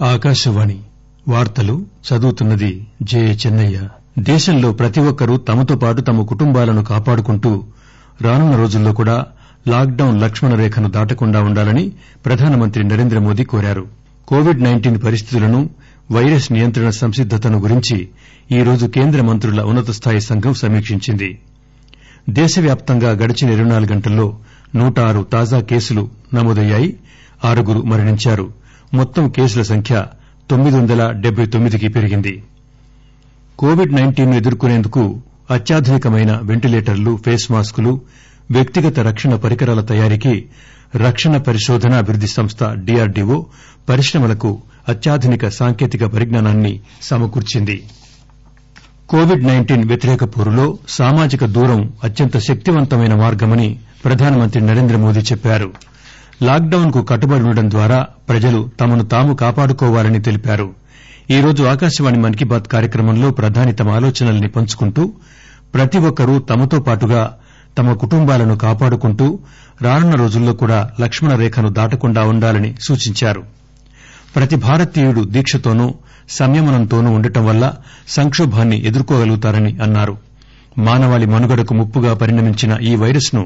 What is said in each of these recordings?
ఆకాశవాణి వార్తలు చదువుతున్నది జే. చెన్నయ్య. దేశంలో ప్రతి ఒక్కరూ తమతో పాటు తమ కుటుంబాలను కాపాడుకుంటూ రానున్న రోజుల్లో కూడా లాక్ డౌన్ లక్ష్మణ రేఖను దాటకుండా ఉండాలని ప్రధానమంత్రి నరేంద్ర మోదీ కోరారు. కోవిడ్ నైన్టీన్ పరిస్థితులను వైరస్ నియంత్రణ సంసిద్దతను గురించి ఈరోజు కేంద్ర మంత్రుల ఉన్నత స్థాయి సంఘం సమీక్షించింది. దేశవ్యాప్తంగా గడిచిన ఇరవై నాలుగు గంటల్లో నూట ఆరు తాజా కేసులు నమోదయ్యాయి. ఆరుగురు మరణించారు. మొత్తం కేసుల సంఖ్య తొమ్మిది వందల డెబ్బై తొమ్మిదికి పెరిగింది. కోవిడ్ నైన్టీన్ను ఎదుర్కొనేందుకు అత్యాధునికమైన వెంటిలేటర్లు ఫేస్ మాస్కులు వ్యక్తిగత రక్షణ పరికరాల తయారీకి రక్షణ పరిశోధన అభివృద్ది సంస్థ డీఆర్డీఓ పరిశ్రమలకు అత్యాధునిక సాంకేతిక పరిజ్ఞానాన్ని సమకూర్చింది. కోవిడ్ నైన్టీన్ వ్యతిరేక పోరులో సామాజిక దూరం అత్యంత శక్తివంతమైన మార్గమని ప్రధానమంత్రి నరేంద్రమోదీ చెప్పారు. లాక్ డౌన్కు కట్టుబడి ఉండడం ద్వారా ప్రజలు తమను తాము కాపాడుకోవాలని తెలిపారు. ఈరోజు ఆకాశవాణి మన్ కీ బాత్ కార్యక్రమంలో ప్రధాని తమ ఆలోచనల్ని పంచుకుంటూ ప్రతి ఒక్కరూ తమతో పాటుగా తమ కుటుంబాలను కాపాడుకుంటూ రానున్న రోజుల్లో కూడా లక్ష్మణ రేఖను దాటకుండా ఉండాలని సూచించారు. ప్రతి భారతీయుడు దీక్షతోనూ సంయమనంతోనూ ఉండటం వల్ల సంకోభాన్ని ఎదుర్కోగలుగుతారని అన్నారు. మానవాళి మనుగడకు ముప్పుగా పరిణమించిన ఈ వైరస్ ను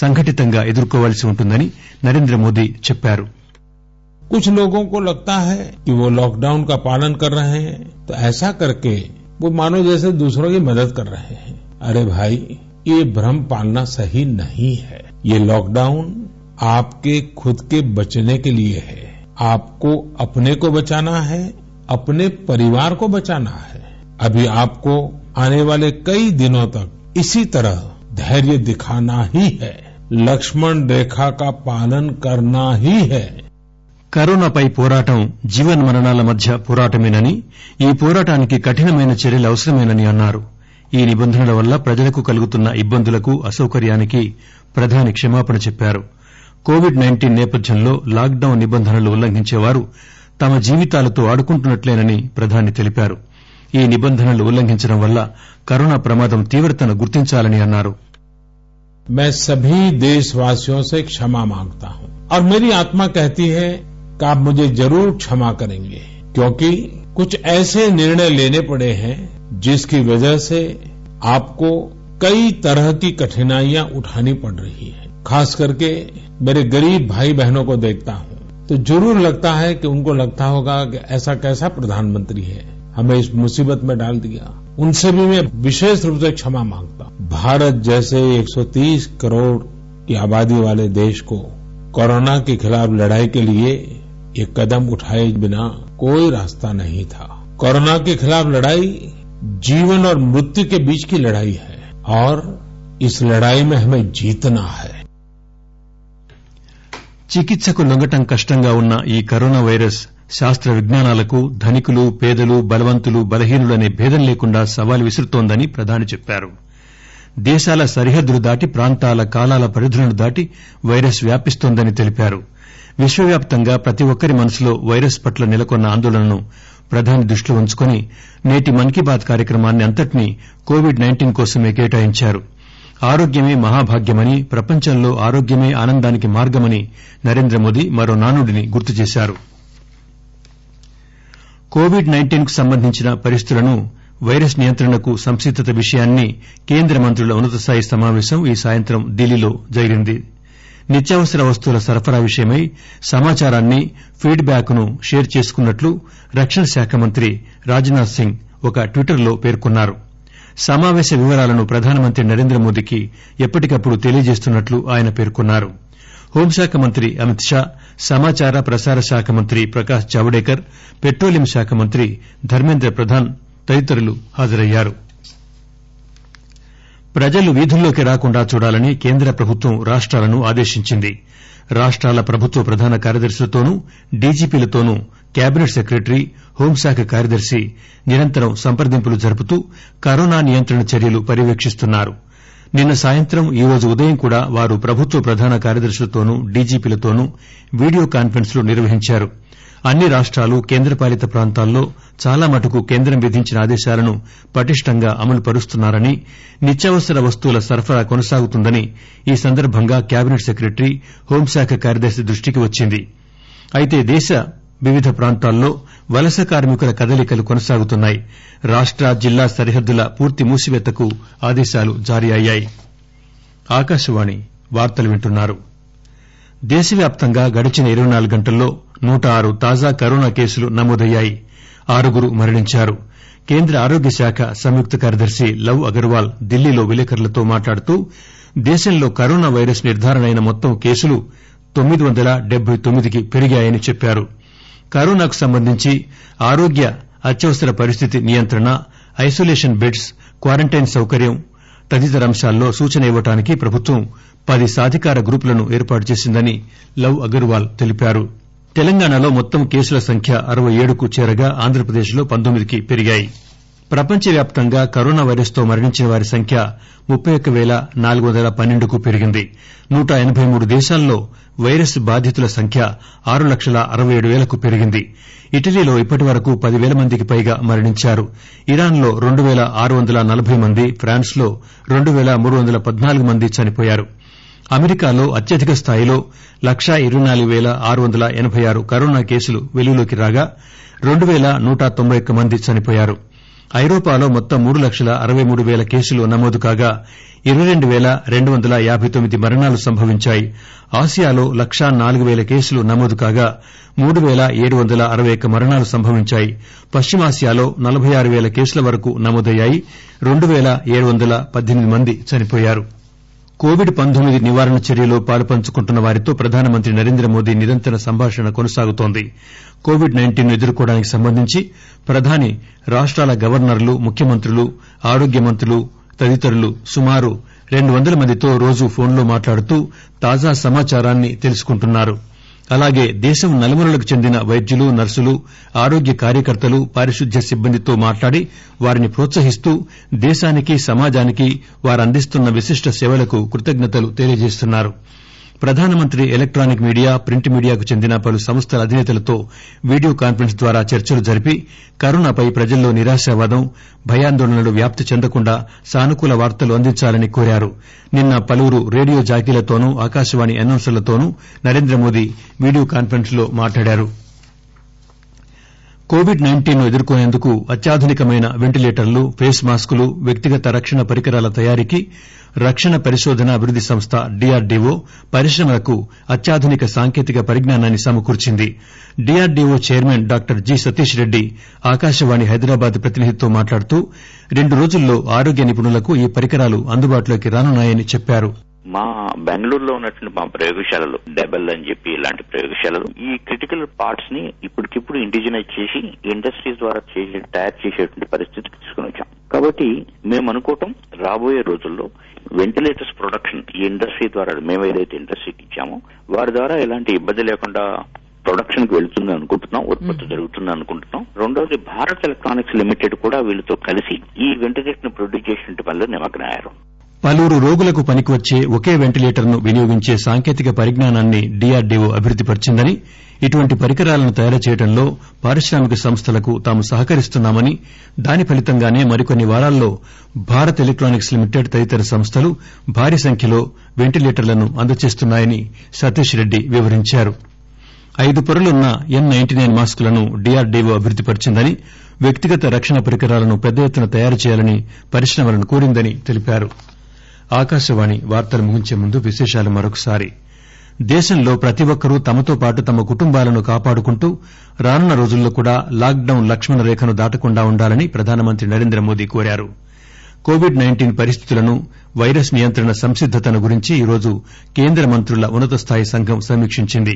సంఘటితంగా ఎదుర్కోవలసి ఉంటుందని నరేంద్రమోదీ చెప్పారు कुछ लोगों को लगता है कि वो लॉकडाउन का पालन कर रहे हैं तो ऐसा करके वो मानो जैसे दूसरों की मदद कर रहे हैं अरे भाई ये भ्रम पालना सही नहीं है ये लॉकडाउन आपके खुद के बचने के लिए है आपको अपने को बचाना है अपने परिवार को बचाना है अभी आपको आने वाले कई दिनों तक इसी तरह धैर्य दिखाना ही है लक्ष्मण रेखा का पालन करना ही है కరోనాపై పోరాటం జీవన్మరణాల మధ్య పోరాటమేనని ఈ పోరాటానికి కఠినమైన చర్యలు అవసరమేనని అన్నారు ఈ నిబంధనల వల్ల ప్రజలకు కలుగుతున్న ఇబ్బందులకు అసౌకర్యానికి ప్రధాని క్షమాపణ చెప్పారు కోవిడ్ నైన్టీన్ నేపథ్యంలో లాక్ డౌన్ నిబంధనలు ఉల్లంఘించేవారు తమ జీవితాలతో ఆడుకుంటున్నట్లేనని ప్రధాని తెలిపారు ఈ నిబంధనలు ఉల్లంఘించడం వల్ల కరోనా ప్రమాదం తీవ్రతను గుర్తించాలని అన్నారు मैं सभी देशवासियों से क्षमा मांगता हूं और मेरी आत्मा कहती है कि आप मुझे जरूर क्षमा करेंगे क्योंकि कुछ ऐसे निर्णय लेने पड़े हैं जिसकी वजह से आपको कई तरह की कठिनाइयां उठानी पड़ रही है खास करके मेरे गरीब भाई बहनों को देखता हूं तो जरूर लगता है कि उनको लगता होगा कि ऐसा कैसा प्रधानमंत्री है हमें इस मुसीबत में डाल दिया उनसे भी मैं विशेष रूप से क्षमा मांगता हूं भारत जैसे 130 करोड़ की आबादी वाले देश को कोरोना के खिलाफ लड़ाई के लिए ये कदम उठाए बिना कोई रास्ता नहीं था कोरोना के खिलाफ लड़ाई जीवन और मृत्यु के बीच की लड़ाई है और इस लड़ाई में हमें जीतना है చికిత్సకు లొంగటం కష్టంగా ఉన్న ఈ కరోనా వైరస్ శాస్త్ర విజ్ఞానాలకు ధనికులు పేదలు బలవంతులు బలహీనులనే భేదం లేకుండా సవాలు విసురుతోందని ప్రధాని చెప్పారు. దేశాల సరిహద్దులు దాటి ప్రాంతాల కాలాల పరిధులను దాటి వైరస్ వ్యాపిస్తోందని తెలిపారు. విశ్వవ్యాప్తంగా ప్రతి ఒక్కరి మనసులో వైరస్ పట్ల నెలకొన్న ఆందోళనను ప్రధాని దృష్టిలో ఉంచుకుని నేటి మన్ కీ బాత్ కార్యక్రమాన్ని అంతటినీ కోవిడ్ నైన్టీన్ కోసమే కేటాయించారు. ఆరోగ్యమే మహాభాగ్యమని ప్రపంచంలో ఆరోగ్యమే ఆనందానికి మార్గమని నరేంద్రమోదీ మరో నానుడిని గుర్తు చేశారు. కోవిడ్ నైన్టీన్కు సంబంధించిన పరిస్థితులను వైరస్ నియంత్రణకు సంసిద్దత విషయాన్ని కేంద్ర మంత్రుల ఉన్నతస్థాయి సమావేశం ఈ సాయంత్రం ఢిల్లీలో జరిగింది. నిత్యావసర వస్తువుల సరఫరా విషయమై సమాచారాన్ని ఫీడ్ బ్యాక్ను షేర్ చేసుకున్నట్లు రక్షణ శాఖ మంత్రి రాజ్నాథ్ సింగ్ ఒక ట్విట్టర్లో పేర్కొన్నారు. సమావేశ వివరాలను ప్రధానమంత్రి నరేంద్రమోదీకి ఎప్పటికప్పుడు తెలియజేస్తున్నట్లు ఆయన పేర్కొన్నారు. హోంశాఖ మంత్రి అమిత్ షా సమాచార ప్రసార శాఖ మంత్రి ప్రకాశ్ జావడేకర్ పెట్రోలియం శాఖ మంత్రి ధర్మేంద్ర ప్రధాన్ తదితరులు హాజరయ్యారు. ప్రజలు వీధుల్లోకి రాకుండా చూడాలని కేంద్ర ప్రభుత్వం రాష్టాలను ఆదేశించింది. రాష్టాల ప్రభుత్వ ప్రధాన కార్యదర్శులతోనూ డీజీపీలతోనూ కేబినెట్ సెక్రటరీ హోంశాఖ కార్యదర్శి నిరంతరం సంప్రదింపులు జరుపుతూ కరోనా నియంత్రణ చర్యలు పర్యవేక్షిస్తున్నారు. నిన్న సాయంత్రం ఈరోజు ఉదయం కూడా వారు ప్రభుత్వ ప్రధాన కార్యదర్శులతోనూ డీజీపీలతోనూ వీడియో కాన్ఫరెన్స్లు నిర్వహించారు. అన్ని రాష్టాలు కేంద్రపాలిత ప్రాంతాల్లో చాలా మటుకు కేంద్రం విధించిన ఆదేశాలను పటిష్టంగా అమలు పరుస్తున్నారని నిత్యావసర వస్తువుల సరఫరా కొనసాగుతుందని ఈ సందర్భంగా కేబినెట్ సెక్రటరీ హోంశాఖ కార్యదర్శి దృష్టికి వచ్చింది. అయితే దేశ వివిధ ప్రాంతాల్లో వలస కార్మికుల కదలికలు కొనసాగుతున్నాయి. రాష్ట జిల్లా సరిహద్దుల పూర్తి మూసివేతకు ఆదేశాలు జారీ అయ్యాయి. ఆకాశవాణి వార్తలు వింటున్నారు. దేశవ్యాప్తంగా గడిచిన ఇరవై నాలుగు గంటల్లో నూట ఆరు తాజా కరోనా కేసులు నమోదయ్యాయి. ఆరుగురు మరణించారు. కేంద్ర ఆరోగ్య శాఖ సంయుక్త కార్యదర్శి లవ్ అగర్వాల్ ఢిల్లీలో విలేకరులతో మాట్లాడుతూ దేశంలో కరోనా వైరస్ నిర్దారణ అయిన మొత్తం కేసులు తొమ్మిది వందల డెబ్బై తొమ్మిదికి పెరిగాయని చెప్పారు. కరోనాకు సంబంధించి ఆరోగ్య అత్యవసర పరిస్థితి నియంత్రణ ఐసోలేషన్ బెడ్స్ క్వారంటైన్ సౌకర్యం తదితర అంశాల్లో సూచన ఇవ్వడానికి ప్రభుత్వం పది సాధికార గ్రూపులను ఏర్పాటు చేసిందని లవ్ అగర్వాల్ తెలిపారు. తెలంగాణలో మొత్తం కేసుల సంఖ్య అరవై ఏడుకు చేరగా ఆంధ్రప్రదేశ్లో పంతొమ్మిదికి పెరిగాయి. ప్రపంచవ్యాప్తంగా కరోనా వైరస్తో మరణించిన వారి సంఖ్య ముప్పై ఒక్క పేల నాలుగు వందల పన్నెండుకు పెరిగింది. నూట ఎనబై మూడు దేశాల్లో వైరస్ బాధితుల సంఖ్య ఆరు లక్షల అరవై ఏడు పేలకు పెరిగింది. ఇటలీలో ఇప్పటి వరకు పదివేల మందికి పైగా మరణించారు. ఇరాన్లో రెండు పేల ఆరు వందల నలబై మంది ఫ్రాన్స్లో రెండు పేల మూడు వందల పద్నాలుగు మంది చనిపోయారు. అమెరికాలో అత్యధిక స్థాయిలో లక్షా ఇరవై నాలుగు పేల ఆరు వందల ఎనబై ఆరు కరోనా కేసులు వెలుగులోకి రాగా రెండు పేల నూట తొంభై ఒక్క మంది చనిపోయారు. ఐరోపాలో మొత్తం మూడు లక్షల అరవై మూడు పేల కేసులు నమోదు కాగా ఇరవై రెండు పేల రెండు వందల యాబై తొమ్మిది మరణాలు సంభవించాయి. ఆసియాలో లక్షా నాలుగు పేల కేసులు నమోదు కాగా మూడు పేల ఏడు వందల అరవై ఒక్క మరణాలు సంభవించాయి. పశ్చిమాసియాలో నలబై ఆరు పేల కేసుల వరకు నమోదయ్యాయి. రెండు పేల ఏడు వందల పద్దెనిమిది మంది చనిపోయారు. కోవిడ్ పంతొమ్మిది నివారణ చర్యలో పాలుపంచుకుంటున్న వారితో ప్రధానమంత్రి నరేంద్ర మోదీ నిరంతర సంభాషణ కొనసాగుతోంది. కోవిడ్ నైన్టీన్ను ఎదుర్కోవడానికి సంబంధించి ప్రధాని రాష్టాల గవర్నర్లు ముఖ్యమంత్రులు ఆరోగ్య మంత్రులు తదితరులు సుమారు రెండు వందల మందితో రోజూ ఫోన్లో మాట్లాడుతూ తాజా సమాచారాన్ని తెలుసుకుంటున్నారు. అలాగే దేశం నలుమూలలకు చెందిన వైద్యులు నర్సులు ఆరోగ్య కార్యకర్తలు పారిశుద్ధ్య సిబ్బందితో మాట్లాడి వారిని ప్రోత్సహిస్తూ దేశానికి సమాజానికి వారందిస్తున్న విశిష్ట సేవలకు కృతజ్ఞతలు తెలియజేస్తున్నారు. ప్రధానమంత్రి ఎలక్టానిక్ మీడియా ప్రింట్ మీడియాకు చెందిన పలు సంస్థల అధినేతలతో వీడియో కాన్ఫరెన్స్ ద్వారా చర్చలు జరిపి కరోనాపై ప్రజల్లో నిరాశావాదం భయాందోళనలు వ్యాప్తి చెందకుండా సానుకూల వార్తలు అందించాలని కోరారు. నిన్న పలువురు రేడియో జాకీలతోనూ ఆకాశవాణి అనౌన్సర్లతోనూ నరేంద్ర మోదీ వీడియో కాన్పరెన్స్లో మాట్లాడారు. కోవిడ్ నైన్టీన్ను ఎదుర్కొనేందుకు అత్యాధునికమైన వెంటిలేటర్లు ఫేస్ మాస్కులు వ్యక్తిగత రక్షణ పరికరాల తయారీకి రక్షణ పరిశోధన అభివృద్ది సంస్థ డీఆర్డీఓ పరిశ్రమలకు అత్యాధునిక సాంకేతిక పరిజ్ఞానాన్ని సమకూర్చింది. DRDO chairman doctor G Satish Reddy Akashvani Hyderabad ప్రతినిధితో మాట్లాడుతూ రెండు రోజుల్లో ఆరోగ్య నిపుణులకు ఈ పరికరాలు అందుబాటులోకి రానున్నాయని చెప్పారు. మా బెంగళూరులో ఉన్నటువంటి మా ప్రయోగశాలలు డెబల్ అని చెప్పి ఇలాంటి ప్రయోగశాలలు ఈ క్రిటికల్ పార్ట్స్ని ఇప్పటికిప్పుడు ఇండిజినైజ్ చేసి ఇండస్ట్రీస్ ద్వారా చేసే తయారు చేసేటువంటి పరిస్థితికి తీసుకుని వచ్చాం. కాబట్టి మేము అనుకోవటం రాబోయే రోజుల్లో వెంటిలేటర్స్ ప్రొడక్షన్ ఈ ఇండస్ట్రీ ద్వారా మేము ఏదైతే ఇండస్ట్రీకి ఇచ్చామో వారి ద్వారా ఎలాంటి ఇబ్బంది లేకుండా ప్రొడక్షన్కి వెళ్తుంది అనుకుంటున్నాం ఉత్పత్తి జరుగుతుంది అనుకుంటున్నాం. రెండోది భారత్ ఎలక్ట్రానిక్స్ లిమిటెడ్ కూడా వీళ్ళతో కలిసి ఈ వెంటిలేటర్ను ప్రొడ్యూస్ చేసిన పనిలో నిమగ్నమయ్యారు. పలువురు రోగులకు పనికివచ్చే ఒకే పెంటిలేటర్ను వినియోగించే సాంకేతిక పరిజ్ఞానాన్ని డీఆర్డీఓ అభివృద్దిపరిచిందని ఇటువంటి పరికరాలను తయారు చేయడంలో పారిశ్రామిక సంస్థలకు తాము సహకరిస్తున్నామని దాని ఫలితంగానే మరికొన్ని వారాల్లో భారత్ ఎలక్టానిక్స్ లిమిటెడ్ తదితర సంస్థలు భారీ సంఖ్యలో వెంటిలేటర్లను అందజేస్తున్నాయని సతీష్ రెడ్డి వివరించారు. ఐదు పొరలున్న ఎన్ నైన్టీ నైన్ మాస్కులను డీఆర్డీఓ అభివృద్దిపరిచిందని వ్యక్తిగత రక్షణ పరికరాలను పెద్ద ఎత్తున తయారు చేయాలని పరిశ్రమలను కోరిందని తెలిపారు. ఆకాశవాణి వార్తలు ముగించే ముందు విశేషాలు మరొకసారి. దేశంలో ప్రతి ఒక్కరూ తమతో పాటు తమ కుటుంబాలను కాపాడుకుంటూ రానున్న రోజుల్లో కూడా లాక్ డౌన్ లక్ష్మణ రేఖను దాటకుండా ఉండాలని ప్రధానమంత్రి నరేంద్ర మోదీ కోరారు. కోవిడ్ నైన్టీన్ పరిస్థితులను వైరస్ నియంత్రణ సంసిద్దతను గురించి ఈరోజు కేంద్ర మంత్రుల ఉన్నత స్థాయి సంఘం సమీక్షించింది.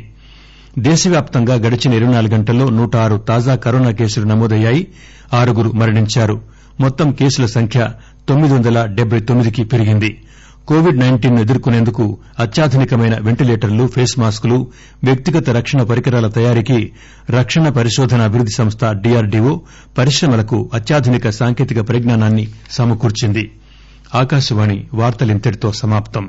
దేశవ్యాప్తంగా గడిచిన ఇరవై నాలుగు గంటల్లో నూట ఆరు తాజా కరోనా కేసులు నమోదయ్యాయి. ఆరుగురు మరణించారు. మొత్తం కేసుల సంఖ్య తొమ్మిది వందల డెబ్బై తొమ్మిదికి పెరిగింది. కోవిడ్ నైన్టీన్ను ఎదుర్కొనేందుకు అత్యాధునికమైన వెంటిలేటర్లు ఫేస్ మాస్కులు వ్యక్తిగత రక్షణ పరికరాల తయారీకి రక్షణ పరిశోధన అభివృద్ది సంస్థ డీఆర్డీఓ పరిశ్రమలకు అత్యాధునిక సాంకేతిక పరిజ్ఞానాన్ని సమకూర్చింది. ఆకాశవాణి సమాప్తం.